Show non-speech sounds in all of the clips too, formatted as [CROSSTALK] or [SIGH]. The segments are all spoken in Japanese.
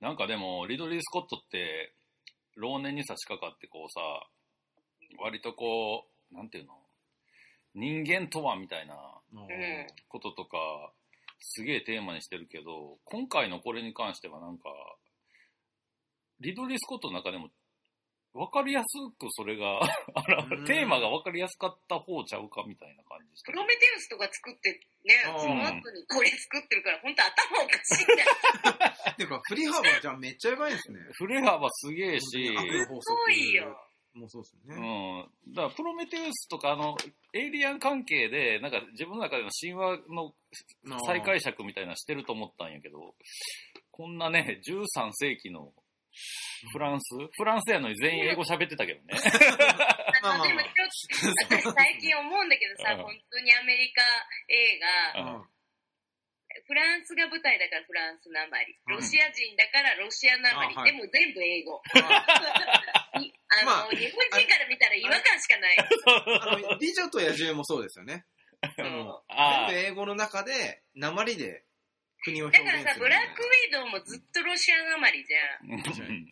なんかでも、リドリー・スコットって、老年に差し掛かってこうさ、割とこう、なんていうの？人間とはみたいなうん。こととか、すげえテーマにしてるけど、今回のこれに関してはなんか、リドリー・スコットの中でも、わかりやすくそれが、[LAUGHS] テーマがわかりやすかった方ちゃうかみたいな感じプ。ロメテウスとか作ってね、その後にこれ作ってるから、本当頭おかしいんだよ。っ [LAUGHS] ていうか、振り幅じゃあめっちゃやばいですね。振れ幅すげえし、すごいよ。もうそうですようね。ん。だから、プロメテウスとか、あの、エイリアン関係で、なんか自分の中での神話の再解釈みたいなのしてると思ったんやけど、こんなね、13世紀のフランス？フランスやのに全員英語喋ってたけどね。まあまあまあでもちょっと、私最近思うんだけどさ、うん。本当にアメリカ映画、フランスが舞台だからフランスなまり、うん。ロシア人だからロシアなまり、でも全部英語。[LAUGHS] あの、まあ日本人から見たら違和感しかない。あの、美女と野獣もそうですよね。全部英語の中で、鉛で国を表現するだからさ、ブラックウィドウもずっとロシアなまりじゃん。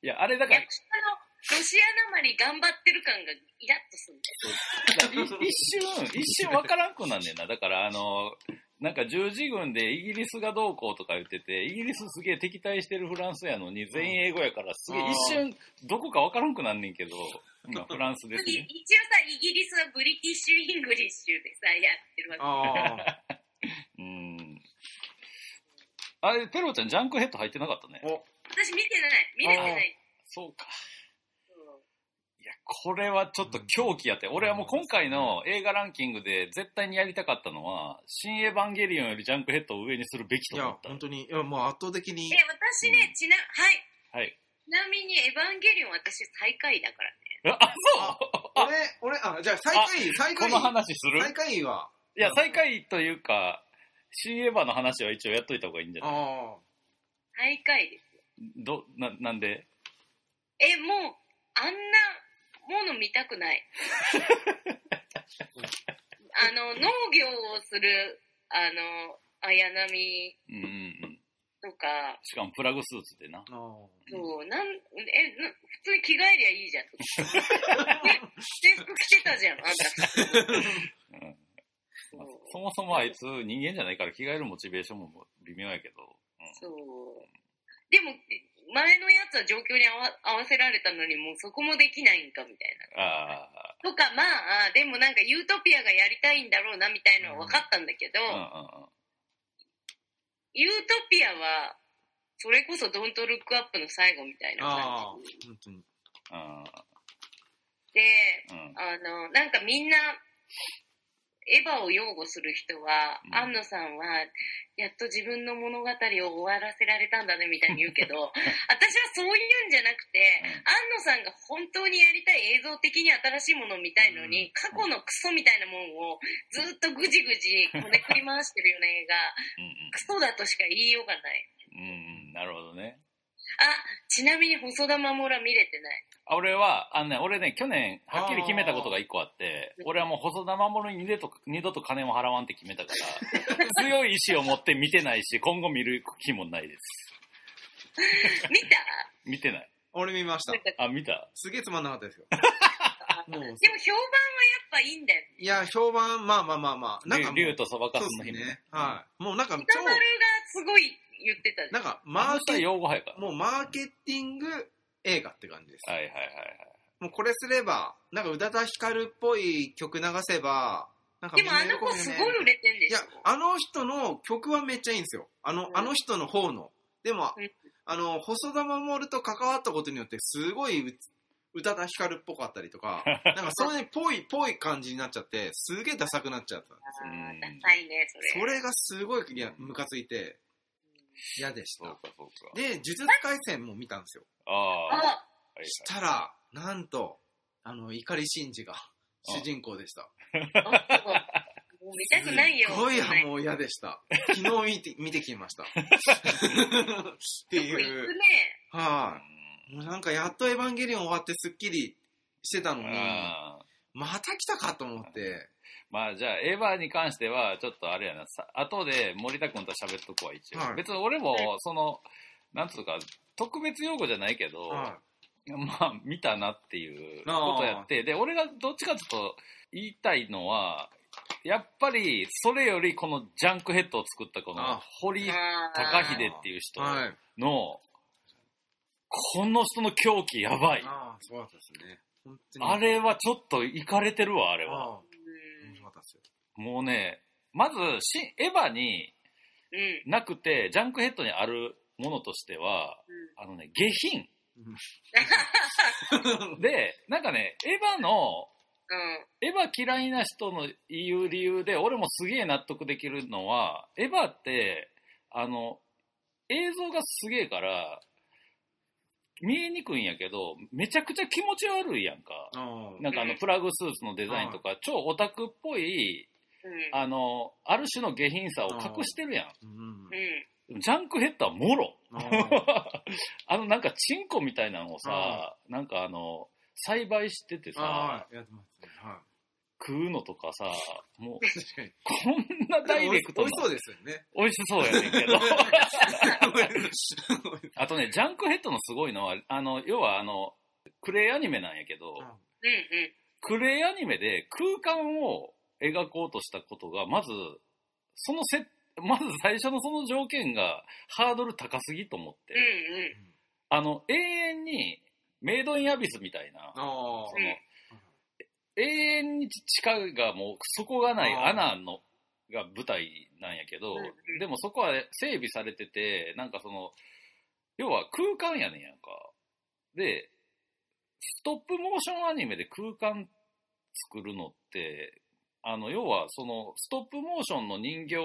いや、あれだから役、者のロシアなまり頑張ってる感がイラッとするんだよ。い一瞬、一瞬わからんくなんねんな。だから、あの、なんか十字軍でイギリスがどうこうとか言ってて、イギリスすげえ敵対してるフランスやのに全員英語やから、すげえ一瞬どこかわからんくなんねんけど、まあフランスですいね。一応さ、イギリスは British English でさ、やってるわけ。ああ。[LAUGHS] うん。あれ、ペロちゃんジャンクヘッド入ってなかったね。お、私見てない。見れてない。そうか。いや、これはちょっと狂気やって。俺はもう今回の映画ランキングで絶対にやりたかったのは、新エヴァンゲリオンよりジャンクヘッドを上にするべきいやと思っ、た。本当に、いや、もう圧倒的にえ、、私ね、ちな、はい。はい。ちなみに、エヴァンゲリオン私最下位だからね。あ、そうあ俺、俺、あ、じゃあ最下位、最下位、この話する？最下位は、いや、最下位というか、新エヴァの話は一応やっといた方がいいんじゃない？あ最下位です。ど、な、なんで？え、もう、あんなもの見たくない。[LAUGHS] あの、農業をする、あの、綾波うんうんうん。とか、しかもプラグスーツでな。あ。あそう、なん、え、な普通に着替えりゃいいじゃん。え [LAUGHS] 制服着てたじゃん、あんた。[LAUGHS] うんまあそもそもあいつ人間じゃないから着替えるモチベーションも微妙やけど。そう。でも、前のやつは状況に合わ合わせられたのに、もうそこもできないんか、みたいな。ああ。とか、まあ、でもなんかユートピアがやりたいんだろうな、みたいなのは分かったんだけど、うんうんうん。ユートピアは、それこそドントルックアップの最後みたいなあ感じ。本当に。うんで、うんあの、なんかみんな、エヴァを擁護する人は、うん安野さんは、やっと自分の物語を終わらせられたんだね、みたいに言うけど、[LAUGHS] 私はそういうんじゃなくて、安野さんが本当にやりたい映像的に新しいものを見たいのに、うん過去のクソみたいなもんをずっとぐじぐじこね [LAUGHS] くり回してるような映画、うんクソだとしか言いようがない。うん。なるほどね。あ、ちなみに細田守は見れてない。あ俺は、あのね、俺ね、去年、はっきり決めたことが一個あって、俺はもう細田守に二度と、二度と金を払わんって決めたから、[LAUGHS] 強い意志を持って見てないし、今後見る気もないです。[LAUGHS] 見た？見てない。俺見ましたあ、見た？すげえつまんなかったですよ。[LAUGHS] もう、でも評判はやっぱいいんだよ。いや、評判、まあまあまあまあ。なんか竜とそばかすの日もですね。はい。もうなんか歌丸がすごい言ってたなんか、マーケ用語早か。もうマーケティング映画って感じです。はいはいはいはい。もうこれすれば、なんか宇多田ヒカルっぽい曲流せば、なんかでもあの子すごい売れてんでいやしょ、あの人の曲はめっちゃいいんですよ。あの、うんあの人の方の。でもうん、あの、細田守と関わったことによって、すごいう宇多田ヒカルっぽかったりとか、[LAUGHS] なんかそういうぽい、ぽい感じになっちゃって、すげえダサくなっちゃったんですよ。ダサいね、それ。それがすごいいやムカついて、嫌でした。そうかそうか。で、呪術廻戦も見たんですよ。ああ。したら、なんと、あの、怒り真司が主人公でした。もう見たくないよ。すごいもう嫌でした。昨日見て、見てきました。っていう。くね。はい、もうなんかやっとエヴァンゲリオン終わってスッキリしてたのに、あまた来たかと思って。まあじゃあ、エヴァに関しては、ちょっとあれやな、さ後で森田君と喋っとくわ、一応。はい別に俺も、その、なんつうか、特別用語じゃないけど、はまあ、見たなっていうことやって、で、俺がどっちかというと言いたいのは、やっぱり、それよりこのジャンクヘッドを作ったこのあ、堀高秀っていうい。人はい。の、この人の狂気やばい。ああ、そうだったですね。本当に。あれはちょっといかれてるわ、あれは。ああ、う面白かったですよ。もうね、まず、しエヴァにん。うん。なくて、ジャンクヘッドにあるものとしては、あのね、下品。で、なんかね、エヴァの、うん。エヴァ嫌いな人の言う理由で、俺もすげえ納得できるのは、エヴァって、あの、映像がすげえから、見えにくいんやけど、めちゃくちゃ気持ち悪いやんか。なんかあの、プラグスーツのデザインとか、超オタクっぽい、うん。あの、ある種の下品さを隠してるやうんうん。ん。ジャンクヘッドはもろ。[LAUGHS] あの、なんか、チンコみたいなのをさ、なんかあの、栽培しててさ、食うのとかさ、もう。こんなダイレクトな美味しそうですよね。美味しそうやねんけど。うあとね、ジャンクヘッドのすごいのは、あの、要はあの、クレイアニメなんやけど。クレイアニメで空間を描こうとしたことが、まず、そのせ、[LAUGHS] まず最初のその条件がハードル高すぎと思って、うん。うん。あの、永遠にメイドインアビスみたいな。その、永遠に地下がもう底がない穴のが舞台なんやけどでもそこは整備されてて、なんかその、要は空間やねんやんか。で、ストップモーションアニメで空間作るのって、あの、要はそのストップモーションの人形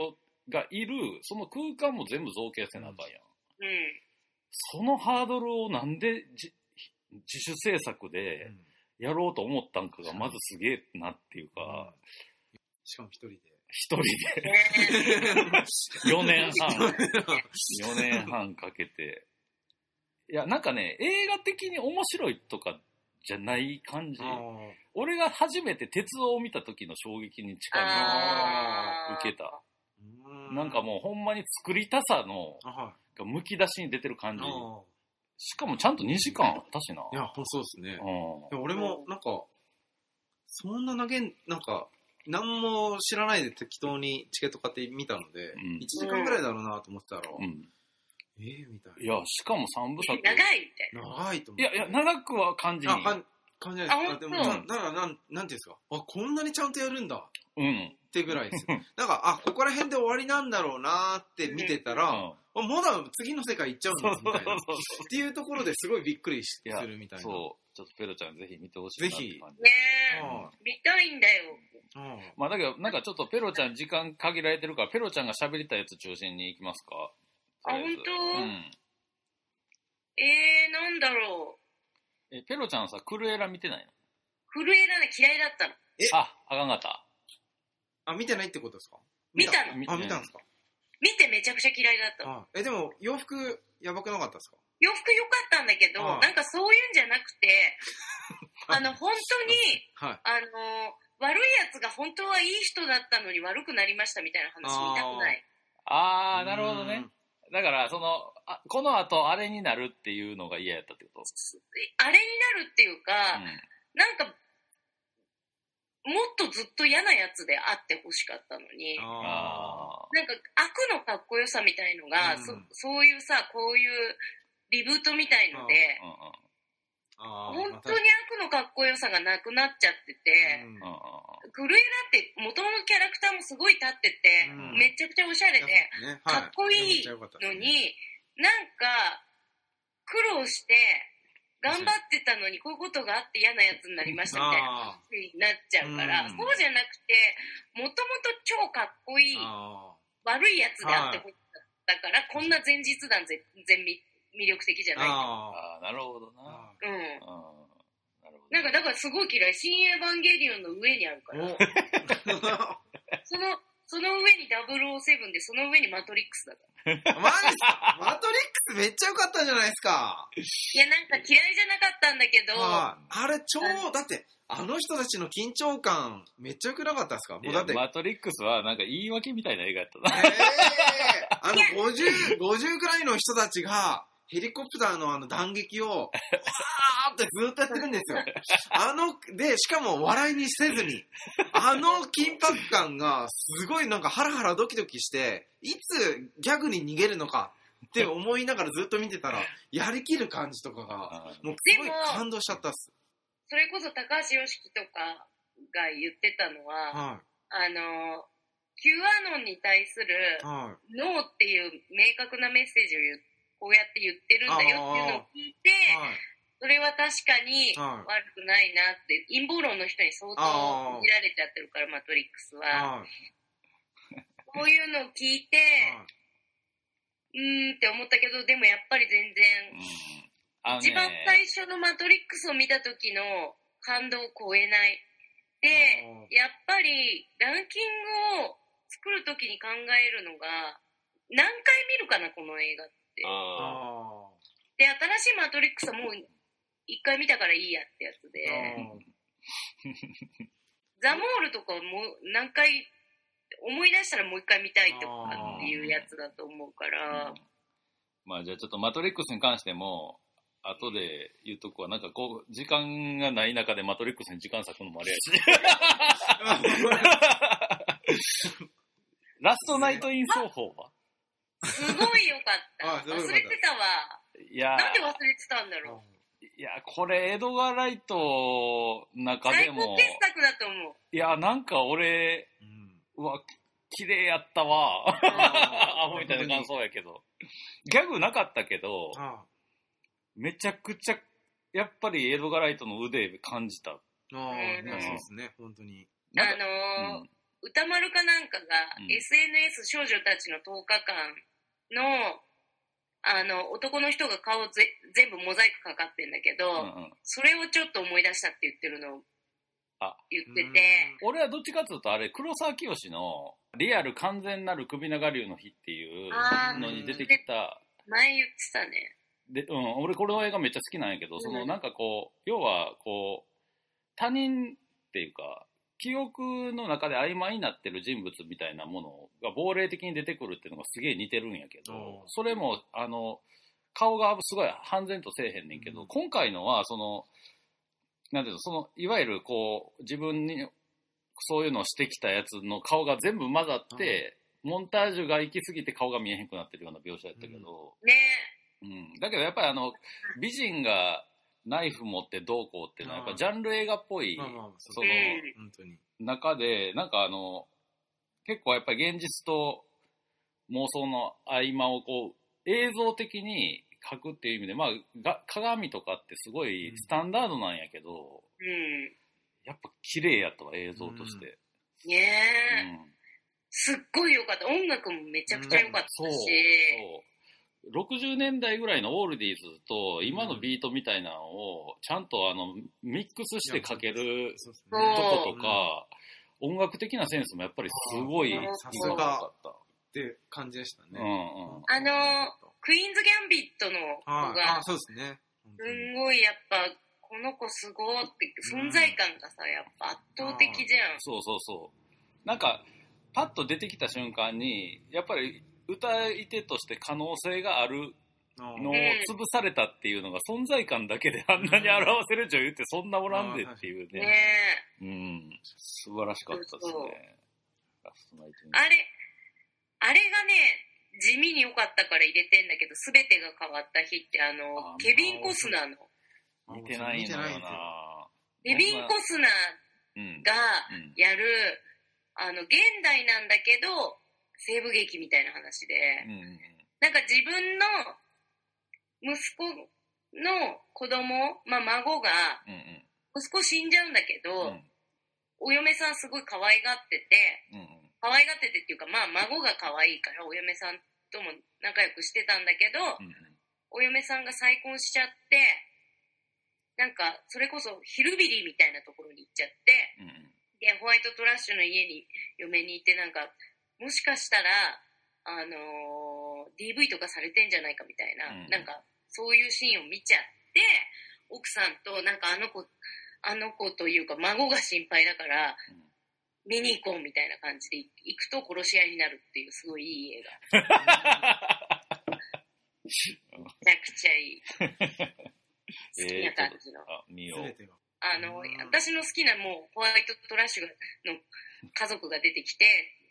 がいる、その空間も全部造形せなあかんやん。うん。そのハードルをなんでじ自主制作で、やろうと思ったんかがまずすげえなっていうか、しかも一人で。一人でね4年半、[LAUGHS] 4年半かけて。いや、なんかね、映画的に面白いとかじゃない感じ。俺が初めて鉄道を見た時の衝撃に近いのを受けた。うなんかもうほんまに作りたさの、がむき出しに出てる感い。じ。あしかもちゃんと2時間あったしな。あ。いや、ほんそうですね。俺も、なんか、そんな投げん、なんか、何も知らないで適当にチケット買って見たので、うん1時間ぐらいだろうなと思ってたら、うん。ええみたいいや、しかも3部作。長いみたいな。な。長いと思って。いやいや、長くは感じにあ、かん感じないです。ああでも、本当なだから、なん、なんていうんですか？あ、こんなにちゃんとやるんだっうん。てぐらいですよ。なんか、あ、ここら辺で終わりなんだろうなって見てたら、うんあまだ次の世界行っちゃうんだ、みたいな。っていうところですごいびっくりしいやするみたいな。そう。ちょっとペロちゃんぜひ見てほしいなって感じ。ねあえ、見たいんだよ。あまあだけど、なんかちょっとペロちゃん時間限られてるから、ペロちゃんが喋りたいやつ中心に行きますか？あ本当？うん。えー、なんだろう。え、ペロちゃんさ、クルエラ見てないの？震えらない嫌いだったの。あ、あかんかった。あ、見てないってことですか？見たのあ、見たんですか？見てめちゃくちゃ嫌いだったの。あえ、でも、洋服、やばくなかったですか？洋服良かったんだけど、ああなんかそういうんじゃなくて、[LAUGHS] あの、本当に、はい。あの、悪いやつが本当はいい人だったのに悪くなりましたみたいな話見たくない。あー、なるほどね。だから、その、あこの後あれになるっていうのが嫌やったってこと？あれになるっていうか、うん。なんか、もっとずっと嫌なやつであってほしかったのに、ああなんか悪のかっこよさみたいのが、うんそそういうさ、こういうリブートみたいのでー。、うんうん。本当に悪のかっこよさがなくなっちゃってて、うん。グルエラって元のキャラクターもすごい立ってて、うん。めちゃくちゃおしゃれで、ねはい。かっこいいのに、なんか、苦労して、頑張ってたのにこういうことがあって嫌なやつになりましたみたいなになっちゃうから、うん。そうじゃなくて、もともと超かっこいい悪いやつであってほしかったから、こんな前日談全然魅力的じゃーない。ああー、なるほどな。あうん。うん。なるほど。なんか、だからすごい嫌い。新エヴァンゲリオンの上にあるから。ー。[LAUGHS] その、その上に007で、その上にマトリックスだから。マジっすか？マトリックスめっちゃ良かったんじゃないですか？いや、なんか嫌いじゃなかったんだけど、はい。あれ超、だって、あの人たちの緊張感、めっちゃ良くなかったですか？もうだって、マトリックスはなんか言い訳みたいな映画やったな。ええあの50、50くらいの人たちが、ヘリコプターのあの弾撃を、[LAUGHS] わーってずっとやってるんですよ。あの、で、しかも笑いにせずに、あの緊迫感が、すごいなんかハラハラドキドキして、いつギャグに逃げるのかって思いながらずっと見てたら、やりきる感じとかが、もうすごい感動しちゃったっす。それこそ高橋良樹とかが言ってたのは、はあの、Q アノンに対するノーっていう明確なメッセージを言うこうやって言ってるんだよっていうのを聞いて、い。はい。それは確かにはい悪くないなって、陰謀論の人に相当見られちゃってるから、マトリックスは。はい。こういうのを聞いて、うーんって思ったけど、でもやっぱり全然、一番最初のマトリックスを見た時の感動を超えない。で、やっぱりランキングを作る時に考えるのが、何回見るかな、この映画って。ああで、新しいマトリックスはもう一回見たからいいやってやつで、ザモールとかも何回思い出したらもう一回見たいとかっていうやつだと思うかーら、うん。まあじゃあちょっとマトリックスに関しても、後で言うとこは、なんかこう、時間がない中でマトリックスに時間割くのもあれやし。[LAUGHS] ラストナイトイン奏法は？すごいよかった。忘れてたわ。いやなんで忘れてたんだろう。いや、これ、エドガー・ライトの中最でも高、傑作だと思う。いや、なんか俺、うわ、綺麗やったわ。アホみたいな感想やけど。ギャグなかったけど、あめちゃくちゃ、やっぱりエドガー・ライトの腕感じた。ああそうですね、本当に。なんかあのーうん歌丸かなんかが、うん SNS 少女たちの10日間の、あの、男の人が顔ぜ全部モザイクかかってんだけど、うんうん。それをちょっと思い出したって言ってるのをあ。言ってて、俺はどっちかっていうと、あれ、黒沢清のリアル完全なる首長竜の日っていうのに出てきた、前言ってたね。で、うん、俺この映画めっちゃ好きなんやけど、そのなんかこう、要はこう、他人っていうか、記憶の中で曖昧になってる人物みたいなものが亡霊的に出てくるっていうのがすげえ似てるんやけどそれも、あの、顔がすごい半然とせえへんねんけど、うん。今回のは、その、なんていうの、その、いわゆるこう、自分にそういうのをしてきたやつの顔が全部混ざって、モンタージュが行き過ぎて顔が見えへんくなってるような描写やったけど、ね。うん、だけどやっぱりあの美人がナイフ持ってどうこうっていうのはやっぱジャンル映画っぽいそそう。の。中でなんかあの結構やっぱり現実と妄想の合間をこう映像的に描くっていう意味でまあが鏡とかってすごいスタンダードなんやけど、うん。やっぱ綺麗やったわ映像として、ねえ、うん。すっごい良かった。音楽もめちゃくちゃ良かったそう。し、そう60年代ぐらいのオールディーズと今のビートみたいなのをちゃんとあのミックスしてかける。とことか、音楽的なセンスもやっぱりすごいうんさすごかった。って感じでしたね。うんうんあのクイーンズ・ギャンビットの子はいがあ、そうですね。すにんごいやっぱ、この子すごーって、存在感がさ、やっぱ圧倒的じゃん。そうそうそう。なんか、パッと出てきた瞬間に、やっぱり歌い手として可能性があるあのをん潰されたっていうのが存在感だけであんなに表せる女優ってそんなおらんでっていうねね。え。うん。素晴らしかったですそうそうね。ラストナイトにあれ、あれがね、地味に良かったから入れてんだけど、すべてが変わった日って、あの、あケビン・コスナーの。見てないんですよ。なケビン・コスナーうん。がうんやる、あの、現代なんだけど、西部劇みたいな話で、うんうんなんか自分の息子の子供、まあ孫が、息子死んじゃうんだけど、うん。お嫁さんすごい可愛がってて、うんうん。可愛がっててっていうか、まあ孫が可愛いからお嫁さんとも仲良くしてたんだけど、お嫁さんが再婚しちゃって、なんかそれこそヒルビリーみたいなところに行っちゃって、で、ホワイトトラッシュの家に嫁に行ってなんかもしかしたら、あのー DV とかされてんじゃないかみたいな、うん。なんかそういうシーンを見ちゃって奥さんとなんかあの子あの子というか孫が心配だからうん。見に行こうみたいな感じで行くと殺し屋になるっていうすごいいい映画。[LAUGHS] めちゃくちゃいい。好きな感じの、あ、見よう。全てが。あのうん。私の好きなもうホワイトトラッシュの家族が出てきて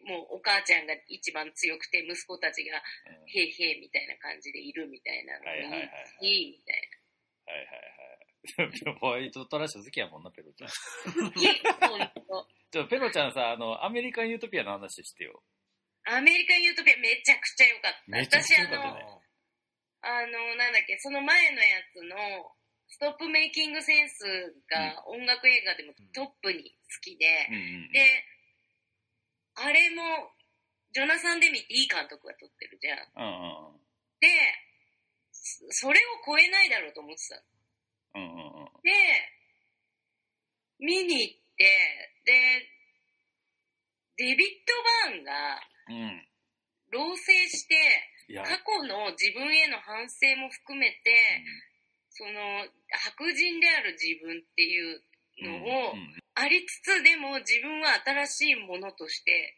もうお母ちゃんが一番強くて息子たちがうんへいへいみたいな感じでいるみたいなのはいはいはいいいみたいはいはいはい。ホワイトトラッシュ好きやもんな、ペロちゃん。な。いいほんとちょ、ペロちゃんさ、あの、アメリカンユートピアの話してよ。アメリカンユートピアめちゃくちゃ良かった。めちゃくちゃ良かった私ねあの、あの、なんだっけ、その前のやつの、ストップメイキングセンスが音楽映画でもトップに好きで、うんうん。で、あれも、ジョナサン・デミっていい監督が撮ってるじゃん。うんうんうん。で、そそれを超えないだろうと思ってた。うんうんうん。で、見に行って、で、デビッド・バーンがうん。老成して、いや、過去の自分への反省も含めて、その、白人である自分っていううんのをありつつ、でも自分は新しいものとして、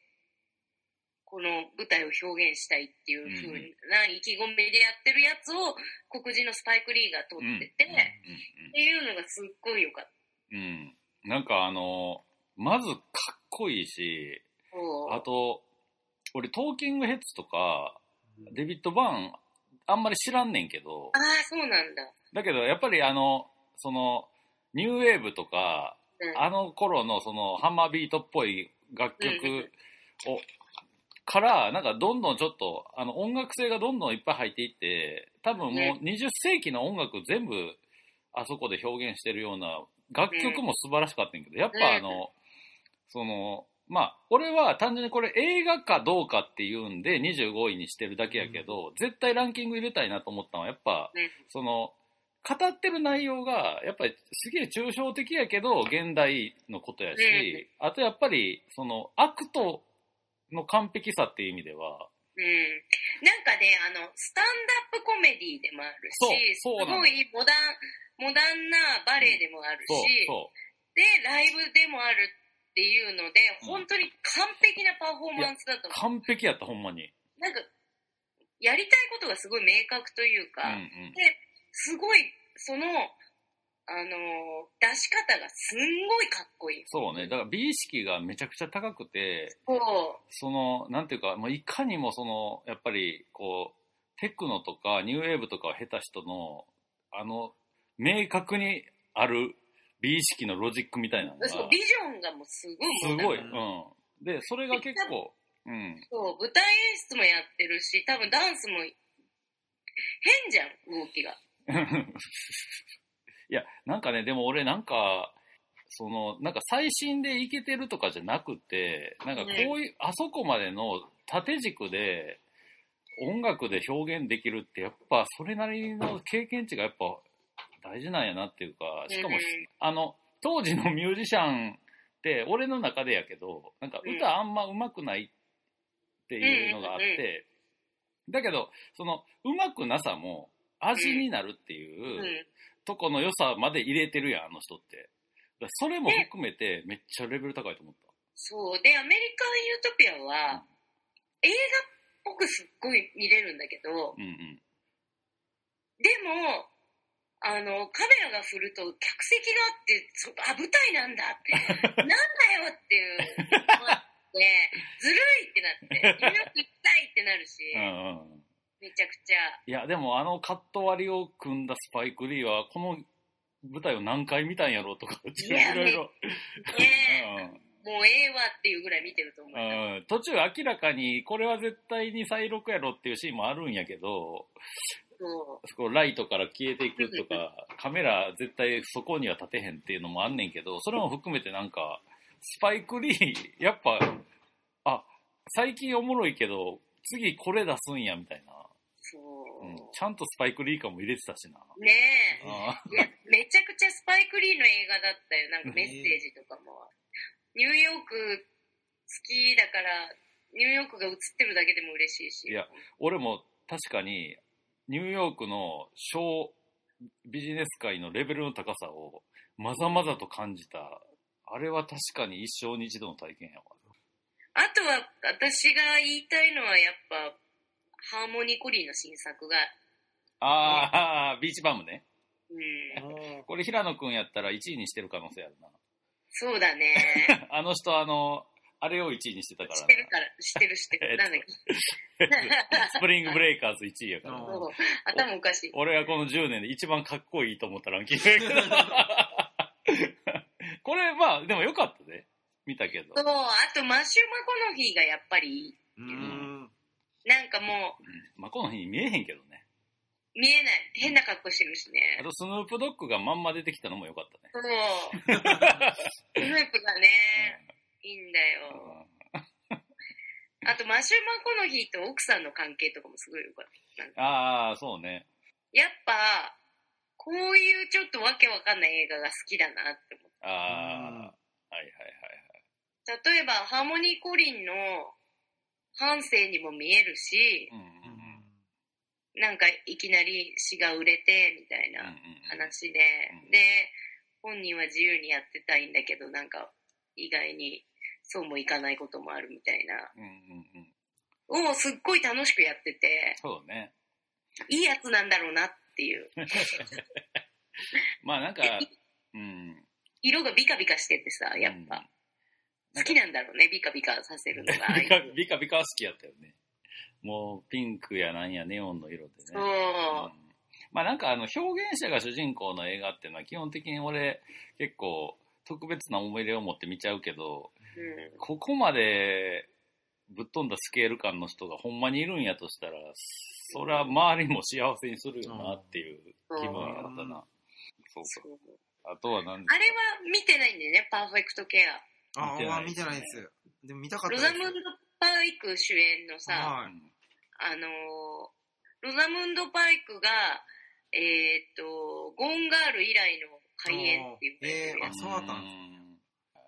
この舞台を表現したいっていう風な意気込みでやってるやつを黒人のスパイク・リーが撮ってて、っていうのがすっごい良かった。うんうん。なんかあの、まずかっこいいし、あと、俺、トーキングヘッズとか、デビッド・バーン、あんまり知らんねんけど、ああ、そうなんだ。だけど、やっぱりあの、その、ニューウェーブとか、うん。あの頃のそのハンマービートっぽい楽うん曲を、から、なんかどんどんちょっと、あの音楽性がどんどんいっぱい入っていって、多分もうね20世紀の音楽全部あそこで表現してるような楽曲も素晴らしかったんやけど、やっぱあの、その、まあ、俺は単純にこれ映画かどうかっていうんで25位にしてるだけやけど、絶対ランキング入れたいなと思ったのは、やっぱ、ねその、語ってる内容が、やっぱりすげえ抽象的やけど、現代のことやし、ねあとやっぱり、その、アクトの完璧さっていう意味では、うん。なんかね、あの、スタンダップコメディでもあるし、そうそうなのすごいモダン、モダンなバレエでもあるし、そう、そで、ライブでもあるっていうので、うん本当に完璧なパフォーマンスだとう、思う。完璧やった、ほんまに。なんか、やりたいことがすごい明確といううんか、うん。すごい、その、あのー出し方がすんごいかっこいい。そうね。だから美意識がめちゃくちゃ高くて、その、なんていうか、もういかにもその、やっぱり、こう、テクノとかニューウェーブとかを経た人の、あの、明確にある美意識のロジックみたいなのが、すそうビジョンがもうすごいごい、うん。で、それが結構、うん。そう、舞台演出もやってるし、多分ダンスも変じゃん、動きが。[LAUGHS] いや、なんかね、でも俺なんか、その、なんか最新でいけてるとかじゃなくて、なんかこういう、あそこまでの縦軸で音楽で表現できるって、やっぱそれなりの経験値がやっぱ大事なんやなっていうか、しかもうん、あの、当時のミュージシャンって、俺の中でやけど、なんか歌あんま上手くないっていうのがあって、だけど、その、上手くなさも味になるっていう、うん。とこの良さまで入れてるやん、あの人って。だそれも含めて、めっちゃレベル高いと思った。そう。で、アメリカン・ユートピアは、映画っぽくすっごい見れるんだけど、うんうん。でも、あの、カメラが振ると客席があって、そあ、舞台なんだって、[LAUGHS] なんだよっていうって、[LAUGHS] ずるいってなって、ニューヨーク行きたいってなるし、うんうん。めちゃくちゃ。いや、でもあのカット割りを組んだスパイク・リーは、この舞台を何回見たんやろうとか、いやろいろ。ねえ、[LAUGHS] もうええわっていうぐらい見てると思う。うんうん途中明らかに、これは絶対に再録やろっていうシーンもあるんやけど。そこライトから消えていくとか、[LAUGHS] カメラ絶対そこには立てへんっていうのもあんねんけど、それも含めてなんか、スパイクリー、やっぱ、あ、最近おもろいけど、次これ出すんや、みたいな。そう。うん、ちゃんとスパイクリー感も入れてたしな。ねえ。あいや、めちゃくちゃスパイク・リーの映画だったよ。なんかメッセージとかも。ニューヨーク好きだから、ニューヨークが映ってるだけでも嬉しいし。いや俺も確かに、ニューヨークの小ビジネス界のレベルの高さをまざまざと感じた。あれは確かに一生に一度の体験やわ。あとは、私が言いたいのはやっぱ、ハーモニコリーの新作が、ああ、ビーチバムね。うん、これ平野くんやったら1位にしてる可能性あるそうだね。な。[LAUGHS] あの人あの、あれを1位にしてたから知ってるから、知ってる知ってる。[LAUGHS] なんだっけ？な。[LAUGHS] スプリングブレイカーズ1位やから。頭おかしい。俺はこの10年で一番かっこいいと思ったランキング。これまあ、でもよかったで。見たけど。そう、あとマシュー・マコノヒーがやっぱり、うん。なんかもうんまあ、この日に見えへんけどね。う、見えない。変な格好してるしあね。と、スヌープドッグがまんま出てきたのもよかったね。そう。スヌープがね、いいんだよ。あと、マシュー・マコノヒーと奥さんの関係とかもすごいよかった。ああ、そうね。やっぱ、こういうちょっとわけわかんない映画が好きだなって思っああ、はいはいはいた。例えば、ハーモニー・コリンの半生にも見えるし、はい。うんうんうんなんかいきなり詩が売れてみたいな話で、うんで、本人は自由にやってたいんだけど、なんか意外にそうもいかないこともあるみたいな。うんうんうん。をすっごい楽しくやってて、そうね。いいやつなんだろうなっていう。[LAUGHS] まあなんか、うん。色がビカビカしててさ、やっぱ。うん好きなんだろうね、ビカビカさせるのが。[LAUGHS] ビカビカビカは好きやったよね。もうピンクやなんやネオンの色でね。そう。うんまあなんかあの表現者が主人公の映画っていうのは基本的に俺結構特別な思い入れを持って見ちゃうけど、うんここまでぶっ飛んだスケール感の人がほんまにいるんやとしたら、それは周りも幸せにするよなっていう気分やったな。そうか。そうあとは何あれは見てないんだよね、パーフェクトケア。あ見てないあ、見てないです。でも見たかったロです。ザムンド・パイク主演のさ、はい。あのーロザムンド・パイクが、えーっと、ゴーンガール以来の開演っていうえーやつあそうだったんん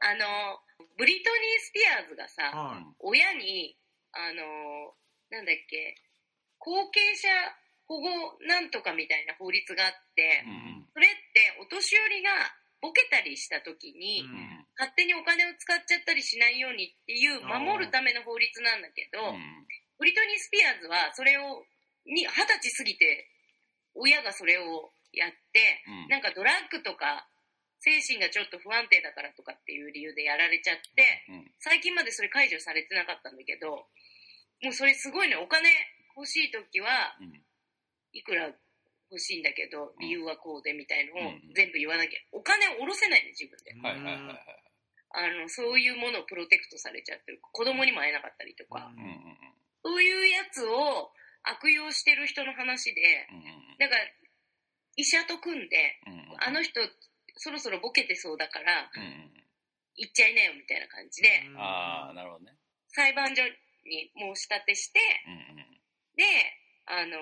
あのーブリトニー・スピアーズがさ、は親に、あのーなんだっけ、後継者保護なんとかみたいな法律があって、うんそれってお年寄りがボケたりした時に、うんうん勝手にお金を使っちゃったりしないようにっていう守るための法律なんだけど、うん。ブリトニー・スピアーズはそれをに二十歳過ぎて親がそれをやって、うん。なんかドラッグとか精神がちょっと不安定だからとかっていう理由でやられちゃってうん。最近までそれ解除されてなかったんだけどもうそれすごいねお金欲しい時はうん。いくら欲しいんだけど理由はこうでみたいのをうん全部言わなきゃお金を下ろせないね自分で。い。はいはいはいはい。あのそういうものをプロテクトされちゃってる。子供にも会えなかったりとか、うんうんそういうやつを悪用してる人の話で、うんだから、医者と組んで、うんうんあの人、そろそろボケてそうだから、うんうん行っちゃいなよみたいな感じで、ああ、なるほどね。裁判所に申し立てして、うんうん。で、あの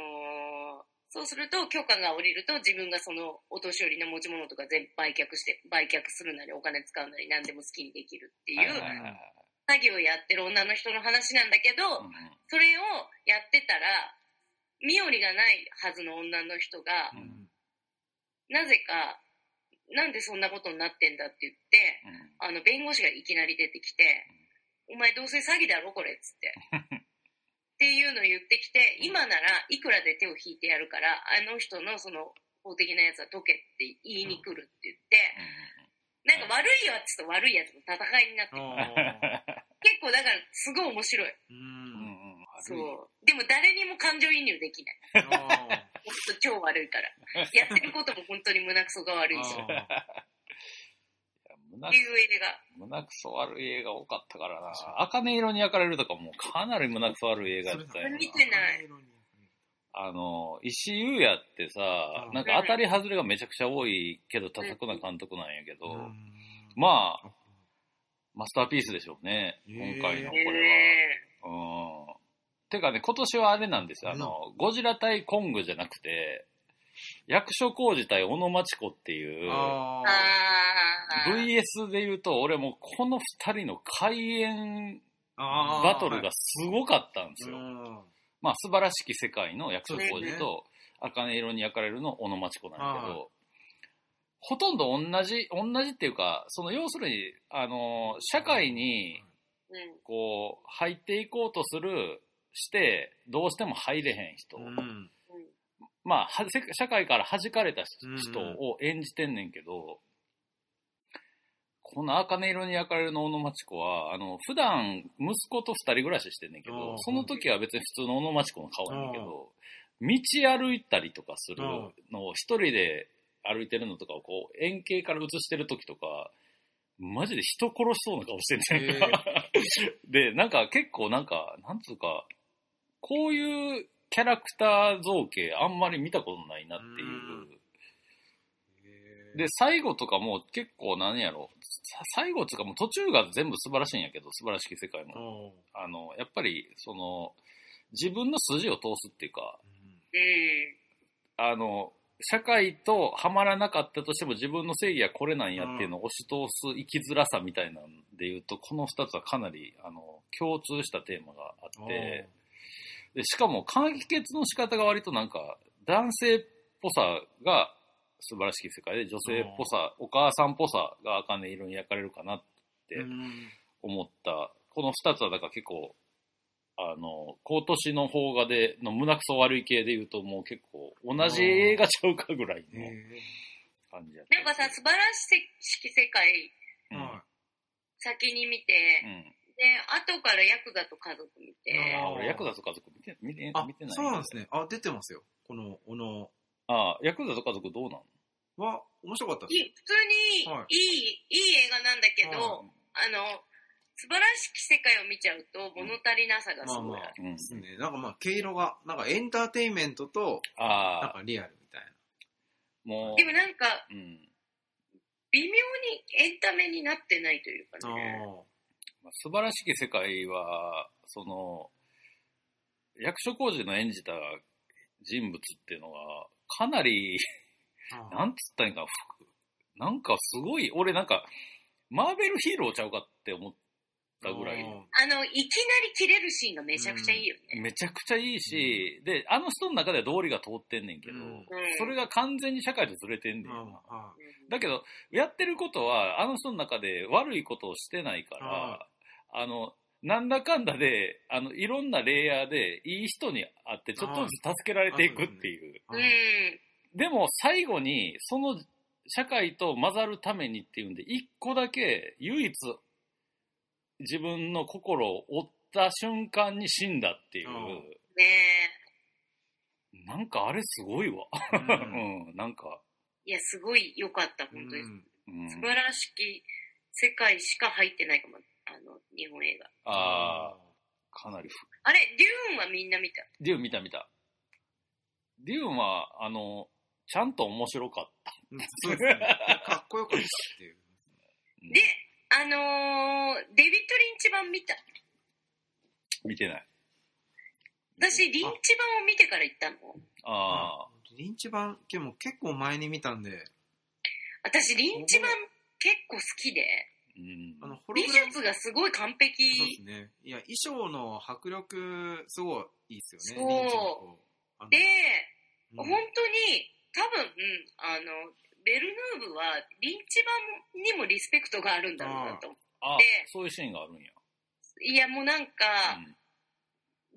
ーそうすると許可が下りると自分がそのお年寄りの持ち物とか全部売却して、売却するなりお金使うなり何でも好きにできるっていうはいはい作業をやってる女の人の話なんだけど、それをやってたら、身寄りがないはずの女の人が、うんなぜか、なんでそんなことになってんだって言って、あの、弁護士がいきなり出てきて、お前どうせ詐欺だろこれっつって。っていうのを言ってきて、今ならいくらで手を引いてやるから、あの人のその法的なやつは解けって言いに来るって言って、なんか悪いやつと悪いやつの戦いになってる、[LAUGHS] 結構だからすごい面白い。う。うん。ん。うん。そう。でも誰にも感情移入できない。あほん。と超悪いから。やってることも本当に胸くそが悪いし。っ胸ていう映画。胸くそ悪い映画多かったからな。茜色に焼かれるとかもうかなり胸くそ悪い映画だったよな見てないあの、石井優也ってさう、んなんか当たり外れがめちゃくちゃ多いけど、多作な監督なんやけど、うんまあ、マスターピースでしょうね、今回のこえれは。うん。てかね、今年はあれなんですよ。あの、ゴジラ対コングじゃなくて、役所広司対小野町子っていう、VS で言うと、俺もうこの二人の開演バトルがすごかったんですよ。うんまあ、素晴らしき世界の役所広司と、茜色に焼かれるの小野町子なんだけはど、ほとんど同じ、同じっていうか、その要するに、あの、社会に、うん。こう、入っていこうとする、して、どうしても入れへん人。うんまあ、はせ社会から弾かれたうん人を演じてんねんけど、この茜色に焼かれるの小野町子は、あの、普段、息子と二人暮らししてんねんけあどー、その時は別に普通の小野町子の顔やねんけど、道歩いたりとかするのを一人で歩いてるのとかをこう、円形から映してる時とか、マジで人殺しそうな顔してんねんか。[LAUGHS] で、なんか結構なんか、なんつうか、こういうキャラクター造形あんまり見たことないなっていう。うんで、最後とかも結構何やろ、さ最後とかもう途中が全部素晴らしいんやけど、素晴らしき世界も。あの、やっぱり、その、自分の筋を通すっていうか、うん。あの、社会とハマらなかったとしても自分の正義はこれなんやっていうのを押し通す生きづらさみたいなんで言うと、この二つはかなり、あの、共通したテーマがあって、で、しかも完結の仕方が割となんか、男性っぽさが素晴らしき世界で、女性っぽさ、お母さんっぽさが茜色に焼かれるかなって思った。この二つはだから結構、あの、今年の邦画で、の胸くそ悪い系で言うともう結構同じ映画ちゃうかぐらいの感じやった。なんかさ、素晴らしき世界うん、先に見て、うん。で、後からヤクザと家族見て、あ、俺、ヤクザと家族見て、見て、あ見てない。そうなんですね。あ、出てますよ。この、小野あヤクザと家族どうなんは、面白かったですいい普通にはいいい、いい映画なんだけど、はあの、素晴らしき世界を見ちゃうと物足りなさがすごいある。うんで。すね。なんかまあ、毛色が、なんかエンターテインメントと、なんああ、かリアルみたいもう、でもなんか、うん。微妙にエンタメになってないというかな。ね。まあ素晴らしき世界は、その、役所広司の演じた人物っていうのは、かなり、なんつったんかな、んかすごい、俺なんか、マーベルヒーローちゃうかって思ったぐらい、あの、いきなり切れるシーンがめちゃくちゃいいよね。めちゃくちゃいいし、で、あの人の中では道理が通ってんねんけど、うん。うんそれが完全に社会とずれてんねんな。あだけど、やってることは、あの人の中で悪いことをしてないから、あの、なんだかんだで、あの、いろんなレイヤーで、いい人に会って、ちょっとずつ助けられていくっていう。あうん。でも、最後に、その、社会と混ざるためにっていうんで、一個だけ、唯一、自分の心を折った瞬間に死んだっていう、ねなんかあれすごいわ。う [LAUGHS] うんん、なんか、え。いや、すごい良かった、本当に。うんうん素晴らしき世界しか入ってないかも、日本映画。ああ、かなりふ、あれ、デューンはみんな見た？デューン見た見た。デューンは、あの、ちゃんと面白かった。うんそうですね。かっこよかったっていう。うんで、あのーデビッド・リンチ版見た？見てない。私、リンチ版を見てから行ったの。ああ、リンチ版、でも結構前に見たんで、私、リンチ版結構好きで、うん。あの、ホロ美グラム術がすごい完璧。そうですね。いや、衣装の迫力、すごいいいですよね。そうで、うん本当に、多分、あの、ベルヌーブは、リンチ版にもリスペクトがあるんだろうなと思う。あで、そういうシーンがあるんや。いや、もうなんか、うん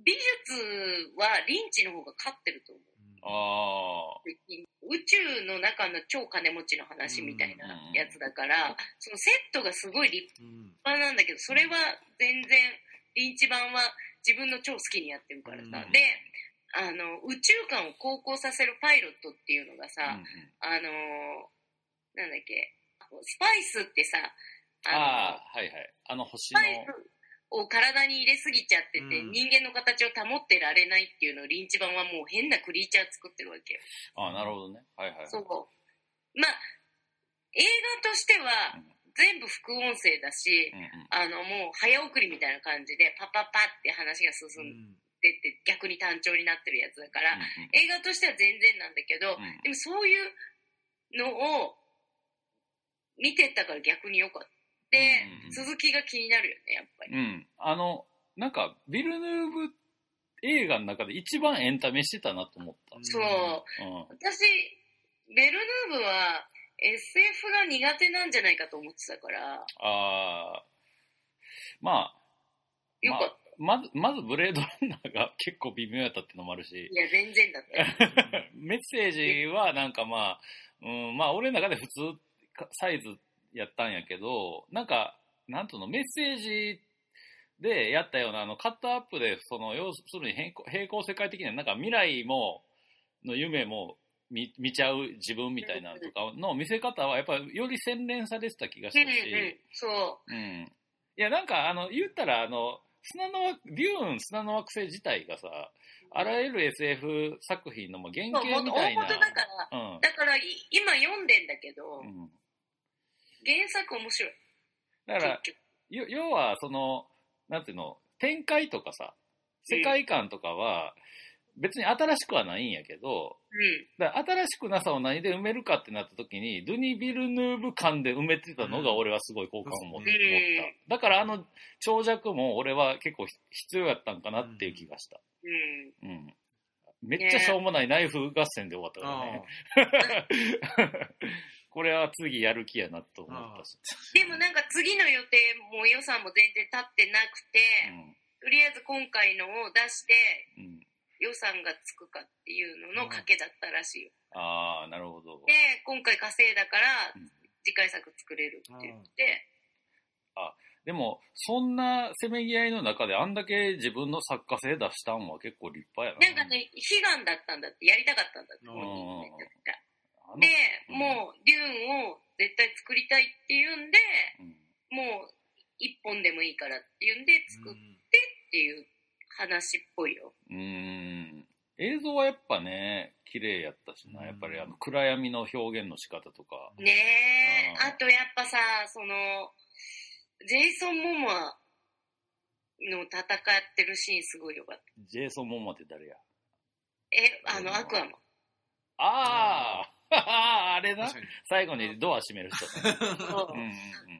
美術はリンチの方が勝ってると思う。ああ、宇宙の中の超金持ちの話みたいなやつだから、そのセットがすごい立うん。派なんだけど、それは全然、リンチ版は自分の超好きにやってるからさ。うんで、あの、宇宙間を航行させるパイロットっていうのがさ、うんうん。あのーなんだっけ、スパイスってさ、あのああ、はいはい。あの星の。スパ、イスを体に入れすぎちゃってて、うん人間の形を保ってられないっていうのをリンチ版はもう変なクリーチャー作ってるわけよ。ああ、なるほどね。はいはい。そう。まあ、映画としては全部副音声だし、うんうんあのもう早送りみたいな感じでパパパって話が進んでって逆に単調になってるやつだから、映画としては全然なんだけど、うんでもそういうのを見てったから逆によかった。で続きが気になるよね、やっぱり。うん。あの、なんか、ビルヌーブ映画の中で一番エンタメしてたなと思った。そう。うん。私、ベルヌーブは SF が苦手なんじゃないかと思ってたから、あーまあ、よかった。まず、まずブレードランナーが結構微妙やったってのもあるしい、や、全然だったよ。[LAUGHS] メッセージはなんかまあ、うん、まあ俺の中で普通かサイズやったんやけど、なんか、なんとのメッセージでやったようなあのカットアップで、その要するに平行平行世界的にはなんか未来も、の夢も見見ちゃう自分みたいなのとかの見せ方はやっぱりより洗練されてた気がしうんたし、うん、そうん。いや、なんか、あの、言ったら、あの、砂の惑、デューン砂の惑星自体がさ、あらゆる SF 作品のもう原う。型みたいな。元だから、うん。だからい今読んでんだけど、うん。原作面白い。だから、要は、その、なんていうの、展開とかさ、世界観とかは、別に新しくはないんやけど、うん。新しくなさを何で埋めるかってなった時に、ドゥニ・ビルヌーブ感で埋めてたのが俺はすごい好感を持ってうん思った。だからあの長尺も俺は結構必要やったんかなっていう気がした。うん。うん。めっちゃしょうもないナイフ合戦で終わったからね。[LAUGHS] これは次やる気やなと思ったし。でもなんか次の予定も予算も全然立ってなくて、とりあえず今回のを出してうん。うん。予算がつくかっていうのの賭けだったらしいよ。ああ、なるほど。で、今回稼いだからうん次回作作れるって言って、でも、そんなせめぎ合いの中であんだけ自分の作家性出したんは結構立派やな。なんかね、悲願だったんだって、やりたかったんだって、うで、うん。もう、デューンを絶対作りたいっていうんで、うん。もう、一本でもいいからっていうんで作っうんていう話っぽいよ。うーん。映像はやっぱね、綺麗やったしな、うん。やっぱりあの暗闇の表現の仕方とか。ねえ、うん。あとやっぱさ、その、ジェイソン・モモアの戦ってるシーンすごいよかった。ジェイソン・モモって誰や？え、あの、ア。クアマン。あああれな最後にドア閉める人ね。そううんうん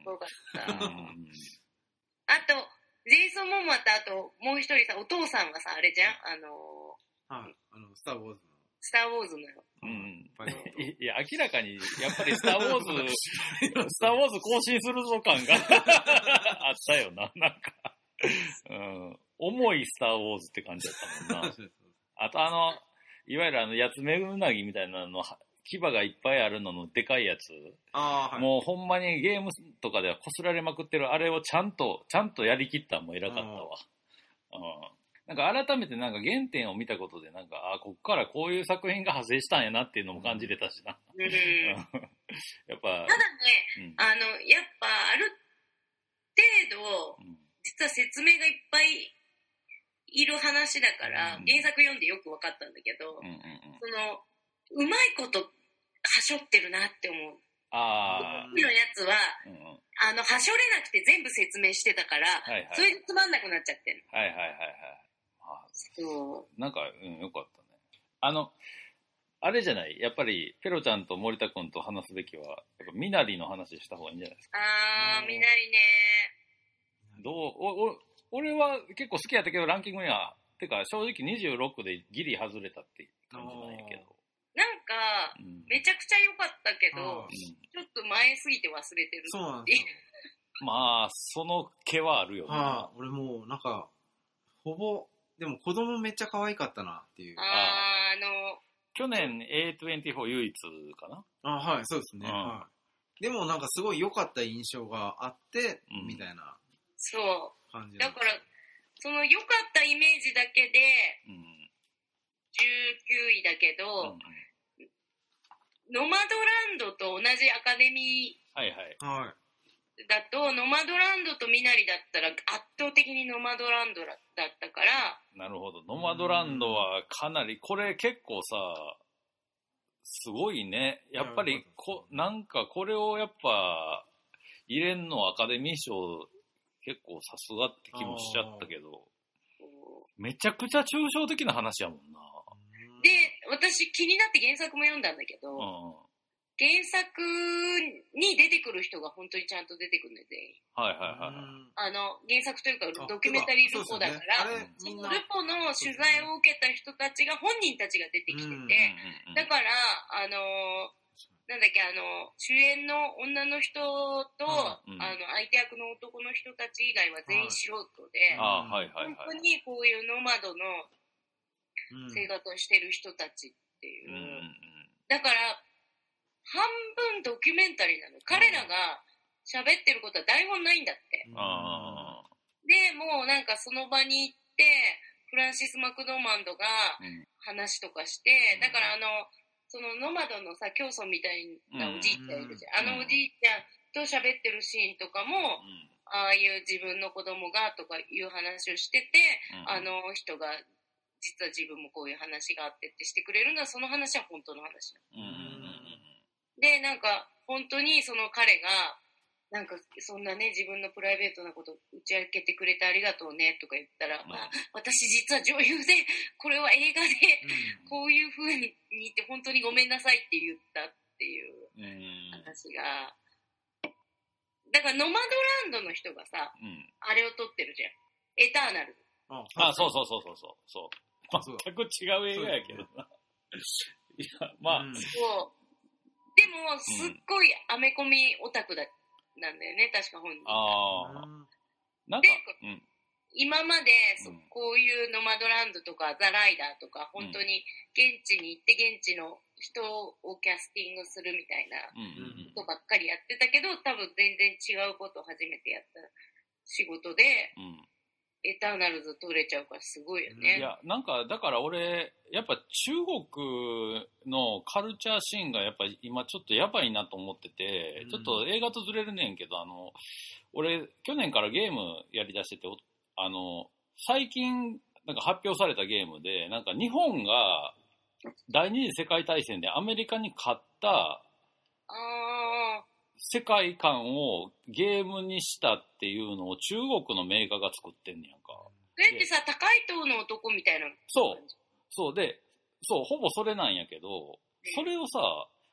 よかった。あと、ジェイソン・モモアとあと、もう一人さ、お父さんがさ、あれじゃん？あの、はい。あの、スター・ウォーズスター・ウォーズのよ。うんいいや、明らかに、やっぱりスター・ウォーズ、[LAUGHS] スター・ウォーズ更新するぞ感が [LAUGHS] あったよな、なんか。うん。重いスター・ウォーズって感じだったもんな。そうですあとあの、いわゆるあの、やつめうなぎみたいなの、は牙がいっぱいあるののでかいやつ。ああ、はい。もうほんまにゲームとかではこすられまくってるあれをちゃんと、ちゃんとやりきったんも偉かったわ。うん。なんか改めてなんか原点を見たことでなんか、あこっからこういう作品が派生したんやなっていうのも感じれたしな。うん。[LAUGHS] やっぱ、ただね、うん。あの、やっぱ、ある程度、うん実は説明がいっぱいいる話だから、うん原作読んでよく分かったんだけど、うんうんうん。その、うまいこと、はしょってるなって思う。ああ、のやつは、うんうん。あの、はしょれなくて全部説明してたから、はい。それでつまんなくなっちゃってる。はいはいはいはい。あそうなんか、うん、よかったね。あの、あれじゃないやっぱり、ペロちゃんと森田くんと話すべきは、やっぱ、みなりの話した方がいいんじゃないですか。あー、みなりね。どうおお俺は結構好きやったけど、ランキングには、てか、正直26でギリ外れたって感じなんやけど。か、うんめちゃくちゃ良かったけどちょっと前すぎて忘れてる。そうなんですよ。まあ、その毛はあるよね。はい、俺もうなんか、ほぼ、でも子供めっちゃ可愛かったなっていう。あー、あの、去年 A24 唯一かな？あはい、そうですね。うんはい。でもなんかすごい良かった印象があって、うんみたいなそう。感じだから、その良かったイメージだけでうん。19位だけうんど、うんノマドランドと同じアカデミはいはい。はい。ーだと、ノマドランドとミナリだったら圧倒的にノマドランドだったから、なるほど。ノマドランドはかなり、これ結構さ、すごいね。やっぱりこ、なんかこれをやっぱ、入れんのアカデミー賞、結構さすがって気もしちゃったけど、こめちゃくちゃ抽象的な話やもんな。うで、私気になって原作も読んだんだけど、うん。原作に出てくる人が本当にちゃんと出てくるんで、全員。はいはいはい。あの、原作というか、ドキュメンタリールポだから、ねルポの取材を受けた人たちが、本人たちが出てきてて、うんうんうんだから、あの、なんだっけ、あの、主演の女の人と、うんあの、相手役の男の人たち以外は全員素人で、あーはいはい本当はい。にこういうノマドのうん生活をしてる人たちっていう。うんうんうん。だから、半分ドキュメンタリーなの。彼らが喋ってることは台本ないんだって。あで、もうなんかその場に行って、フランシス・マクドーマンドが話とかして、だからあの、そのノマドのさ、教祖みたいなおじいちゃんいるじゃん。うん。あのおじいちゃんと喋ってるシーンとかも、うん。ああいう自分の子供がとかいう話をしてて、うん。あの人が、実は自分もこういう話があってってしてくれるのは、その話は本当の話なの。で、なんか、本当にその彼が、なんか、そんなね、自分のプライベートなこと打ち明けてくれてありがとうね、とか言ったら、うんまあ、私実は女優で、これは映画で、こういう風に言って本当にごめんなさいって言ったっていう話が、だからノマドランドの人がさ、うん。あれを撮ってるじゃん。エターナル。あ、そうそう。そうそうそう。そう。そう全く違う映画やけどな。いや、まあ、うんそう。でも、すっごいアメコミオタクだ、なんだよね、確か本人。ああ、うんなんか、うん。今までそうんこういうノマドランドとかザ・ライダーとか本当に現地に行って現地の人をキャスティングするみたいなうんうんことばっかりやってたけど多分全然違うことを初めてやった仕事でうん。うんエターナルズ取れちゃうからすごいよいね。や、なんか、だから俺、やっぱ中国のカルチャーシーンがやっぱ今ちょっとやばいなと思ってて、うんちょっと映画とずれるねんけど、あの、俺、去年からゲームやりだしてて、おあの、最近、なんか発表されたゲームで、なんか日本が第二次世界大戦でアメリカに勝ったあ世界観をゲームにしたっていうのを中国のメーカーが作ってんねやんか。ーそれってさ高い塔の男みたいなそう。そうで、そう、ほぼそれなんやけど、それをさ、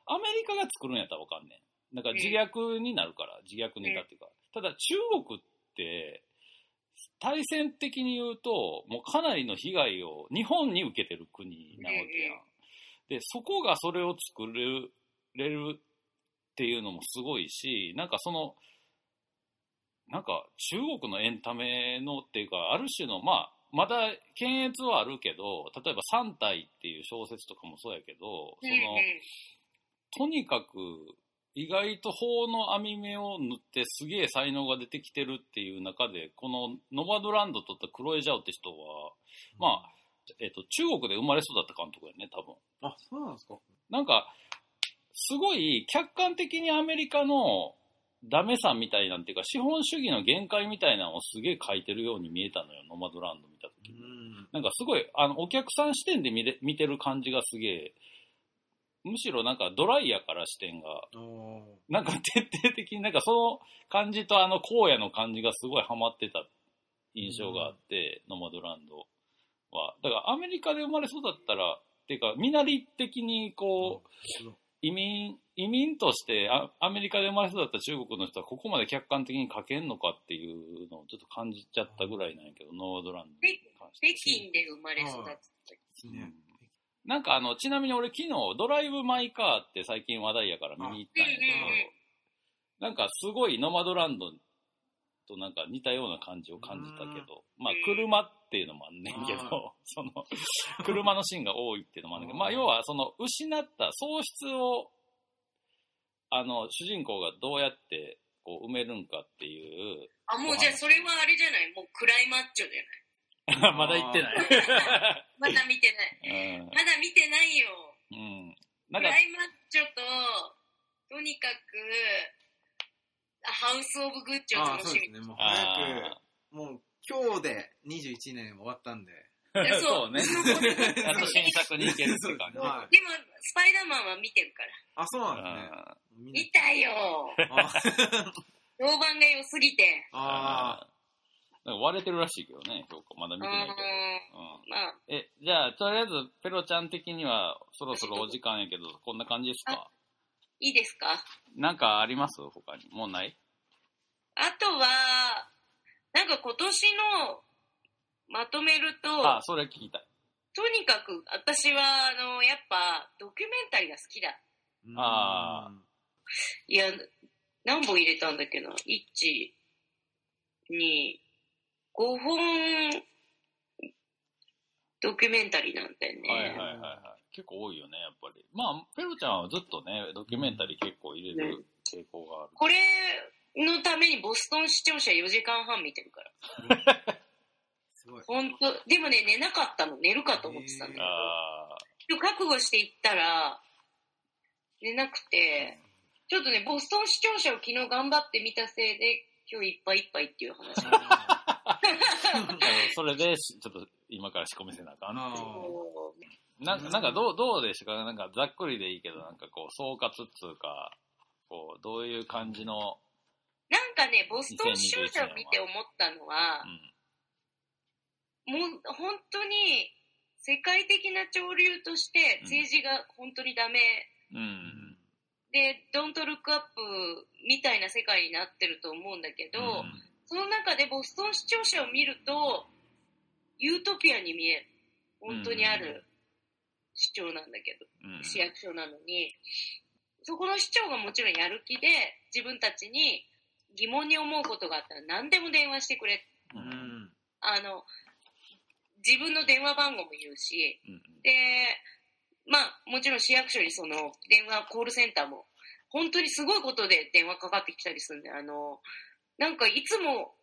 アメリカが作るんやったらわかんねん。なんか自虐になるから、自虐ネタっていうか。ただ中国って、対戦的に言うと、もうかなりの被害を日本に受けてる国なわけやん。で、そこがそれを作れるっていうのもすごいし、なんかその、なんか中国のエンタメのっていうか、ある種の、まあ、まだ検閲はあるけど、例えば三体っていう小説とかもそうやけど、その、とにかく意外と法の網目を塗ってすげえ才能が出てきてるっていう中で、このノバドランドとったクロエジャオって人は、まあ、えっと、中国で生まれ育った監督やね、多分。あ、そうなんですか。なんか、すごい客観的にアメリカのダメさみたいなんていうか、資本主義の限界みたいなのをすげえ書いてるように見えたのよ、ノマドランド見たときに。ん。なんかすごい、あの、お客さん視点で見れ見てる感じがすげえ、むしろなんかドライやから視点が、なんか徹底的になんかその感じとあの荒野の感じがすごいハマってた印象があって、ノマドランドは。だからアメリカで生まれ育ったら、っていうか、身なり的にこう、移民、移民としてあアメリカで生まれ育った中国の人はここまで客観的に書けんのかっていうのをちょっと感じちゃったぐらいなんやけど、ノードランドに関して。北京で生まれ育った。ですね。なんかあの、ちなみに俺昨日ドライブ・マイ・カーって最近話題やから見に行ったんやけうんうんうんど、なんかすごいノマドランドとなんか似たような感じを感じたけど、まあ車っていうのもあんねんけあど、その、車のシーンが多いっていうのもあるんだけど、まあ要はその失った喪失を、あの、主人公がどうやってこう埋めるんかっていう、あ、もうじゃあそれはあれじゃない？もうクライマッチョじゃない？[LAUGHS] まだ言ってない。[LAUGHS] まだ見てない。うんまだ見てないよ。うん。クなんかライマッチョと、とにかく、あハウス・オブ・グッチを楽しみそうですね。もう早あく、もう今日で21年終わったんで。ー [LAUGHS] いやそうね。でやっと新作に行けるって感じ。はも、スパイダーマンは見てるから。あ、そうなんですね。見たよ。あ評判が良すぎて。あなんか割れてるらしいけどね、評価。まだうん。見てないけど。うんまあ、え、じゃあ、とりあえず、ペロちゃん的には、そろそろお時間やけど、こんな感じですか？いいですか？なんかあります？他に。もうない？あとは、なんか今年のまとめると、あ、それ聞きたい。とにかく私は、あの、やっぱドキュメンタリーが好きだ。あいや、何本入れたんだっけな ?1、2、5本ドキュメンタリーなんだよね。はいはいはいはい。結構多いよね、やっぱり。まあ、ペロちゃんはずっとね、ドキュメンタリー結構入れる傾向がある。これのためにボストン視聴者4時間半見てるから。すごい。本当でもね、寝なかったの。寝るかと思ってたんだけど。あ今日覚悟して行ったら、寝なくて、ちょっとね、ボストン視聴者を昨日頑張って見たせいで、今日いっぱいいっぱいっていう話。あ。[LAUGHS] それで、ちょっと今から仕込みせなあかんなんか、なんかどう、どうでしたか？なんかざっくりでいいけど、なんかこう、総括っつうか、こう、どういう感じの、なんかね、ボストン視聴者を見て思ったのはう、ん。もう本当に世界的な潮流として政治が本当にダメうん。で、ドントルックアップみたいな世界になってると思うんだけど、その中でボストン視聴者を見ると、ユートピアに見える。本当にある市長なんだけど、うん。市役所なのに、そこの市長がもちろんやる気で、自分たちに疑問に思うことがあったら何でも電話してくれ。う。うんん。あの、自分の電話番号も言うし、うん。で、まあ、もちろん市役所にその電話コールセンターも、本当にすごいことで電話かかってきたりするんで、あの、なんかいつも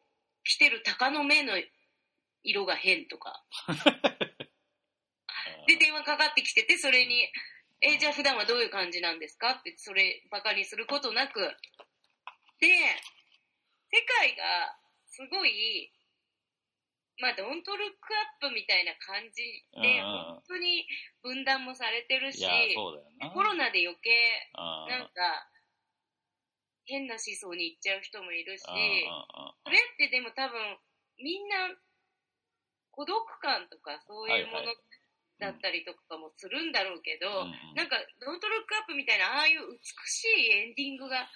来てる鷹の目の色が変とか、[LAUGHS] で、電話かかってきてて、それに、え、じゃあ普段はどういう感じなんですかって、そればかりすることなく、で、世界がすごい、まあ、ドントルックアップみたいな感じで、本当に分断もされてるし。コロナで余計、うん。なんか、変な思想に行っちゃう人もいるし、それってでも多分、みんな、孤独感とかそういうものだったりとかもするんだろうけど、なんか、ドントルックアップみたいな、ああいう美しいエンディングが、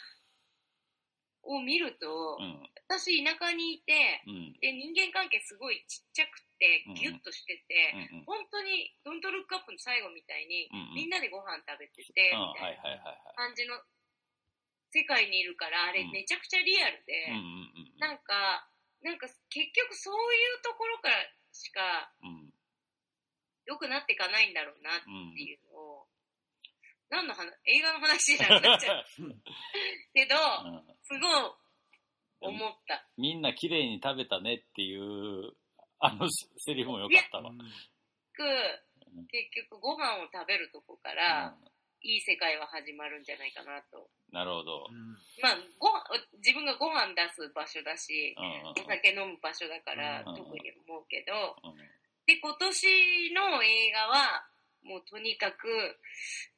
を見ると、うん。私田舎にいて、うん。で、人間関係すごいちっちゃくてうん、ギュッとしてて、うんうん。本当にドントルックアップの最後みたいに、うんうん。みんなでご飯食べてて、うんみたいな。感じの世界にいるから、あれうん。めちゃくちゃリアルで、うなんか、なんか結局そういうところからしかうん。良くなっていかないんだろうなっうんていうのを、何の話、映画の話じゃなくなっちゃう。[LAUGHS] けど、うんすごい思った。みんな綺麗に食べたねっていう、あのセリフもよかったわ。く結局ご飯を食べるとこから、いい世界は始まるんじゃないかなと。なるほど。まあ、ご自分がご飯出す場所だし、うんうんお酒飲む場所だから、うん特に思うけど、うんで、今年の映画は、もうとにかく、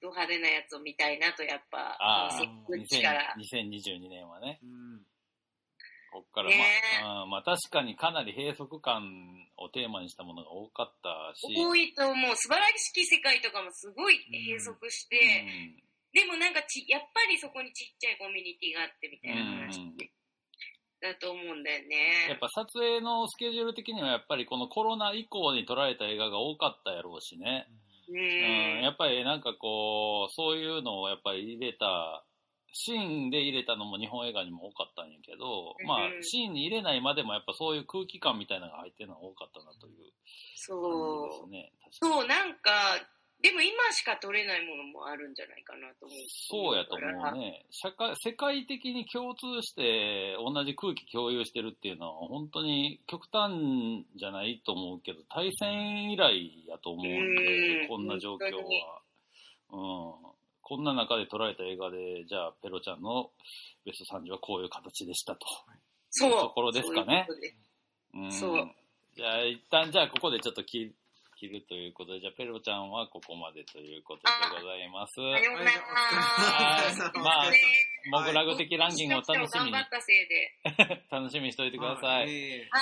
ド派手なやつを見たいなと、やっぱ、ああそのうちから。2022年はね、うん。こっから、ねまあ、うんまあ確かにかなり閉塞感をテーマにしたものが多かったし、多いと思う。素晴らしき世界とかもすごい閉塞して、うん。でもなんかち、やっぱりそこにちっちゃいコミュニティがあってみたいな。話うん。だと思うんだよやっね。ぱ撮影のスケジュール的にはやっぱりこのコロナ以降に撮られた映画が多かったやろうしね。ううん、ん。やっぱりなんかこう、そういうのをやっぱり入れた、シーンで入れたのも日本映画にも多かったんやけど、うんまあシーンに入れないまでもやっぱそういう空気感みたいなのが入ってるのが多かったなというそう。感じですね。確かにそう、なんか、でも今しか撮れないものもあるんじゃないかなと思う。そうやと思うね。社会、世界的に共通して同じ空気共有してるっていうのは本当に極端じゃないと思うけど、対戦以来やと思うんで、うんこんな状況は。うん。こんな中で捉えた映画で、じゃあ、ペロちゃんのベスト30はこういう形でしたと。そう。ところですかねそういううん。そうじゃあ、一旦、じゃあ、ここでちょっと切切るということで、じゃあ、ペロちゃんはここまでということでございます。さようなら。はい [LAUGHS] まあねモグラグ的ランキングを楽しみに頑張、ったせいで。楽しみにしておいてください。ええは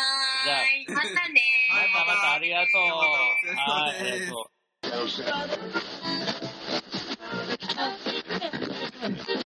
ーい。またねはいまたまたありがとう。はい、ありがとう。